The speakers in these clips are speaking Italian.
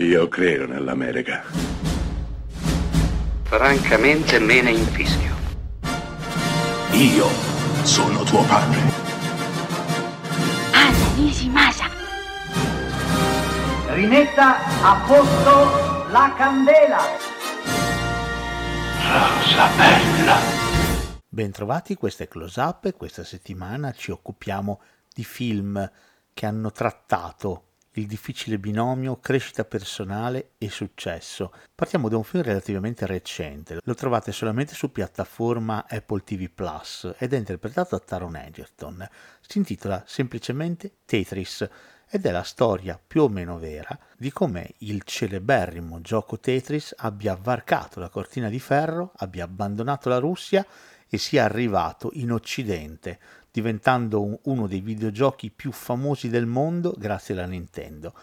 Io credo nell'America. Francamente me ne infischio. Io sono tuo padre. Anna Nishimasa. Rimetta a posto la candela. Rosa bella. Bentrovati, questo è Close Up e questa settimana ci occupiamo di film che hanno trattato il difficile binomio crescita personale e successo. Partiamo da un film relativamente recente, lo trovate solamente su piattaforma Apple TV Plus ed è interpretato da Taron Egerton. Si intitola semplicemente Tetris ed è la storia più o meno vera di come il celeberrimo gioco Tetris abbia varcato la cortina di ferro, abbia abbandonato la Russia e sia arrivato in Occidente diventando un, uno dei videogiochi più famosi del mondo grazie alla Nintendo.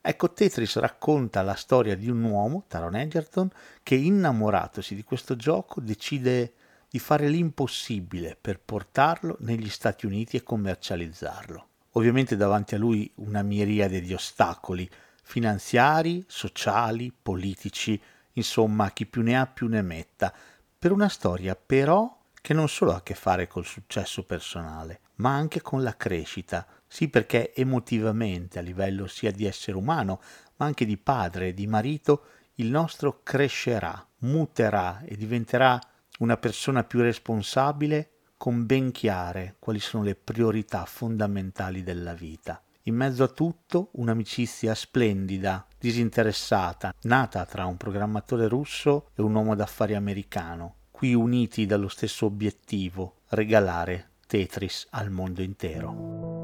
Ecco, Tetris racconta la storia di un uomo, Taron Egerton, che innamoratosi di questo gioco decide di fare l'impossibile per portarlo negli Stati Uniti e commercializzarlo. Ovviamente davanti a lui una miriade di ostacoli finanziari, sociali, politici, insomma chi più ne ha più ne metta, per una storia però che non solo ha a che fare col successo personale, ma anche con la crescita. Sì, perché emotivamente, a livello sia di essere umano, ma anche di padre e di marito, il nostro crescerà, muterà e diventerà una persona più responsabile con ben chiare quali sono le priorità fondamentali della vita. In mezzo a tutto un'amicizia splendida, disinteressata, nata tra un programmatore russo e un uomo d'affari americano, qui uniti dallo stesso obiettivo, regalare Tetris al mondo intero.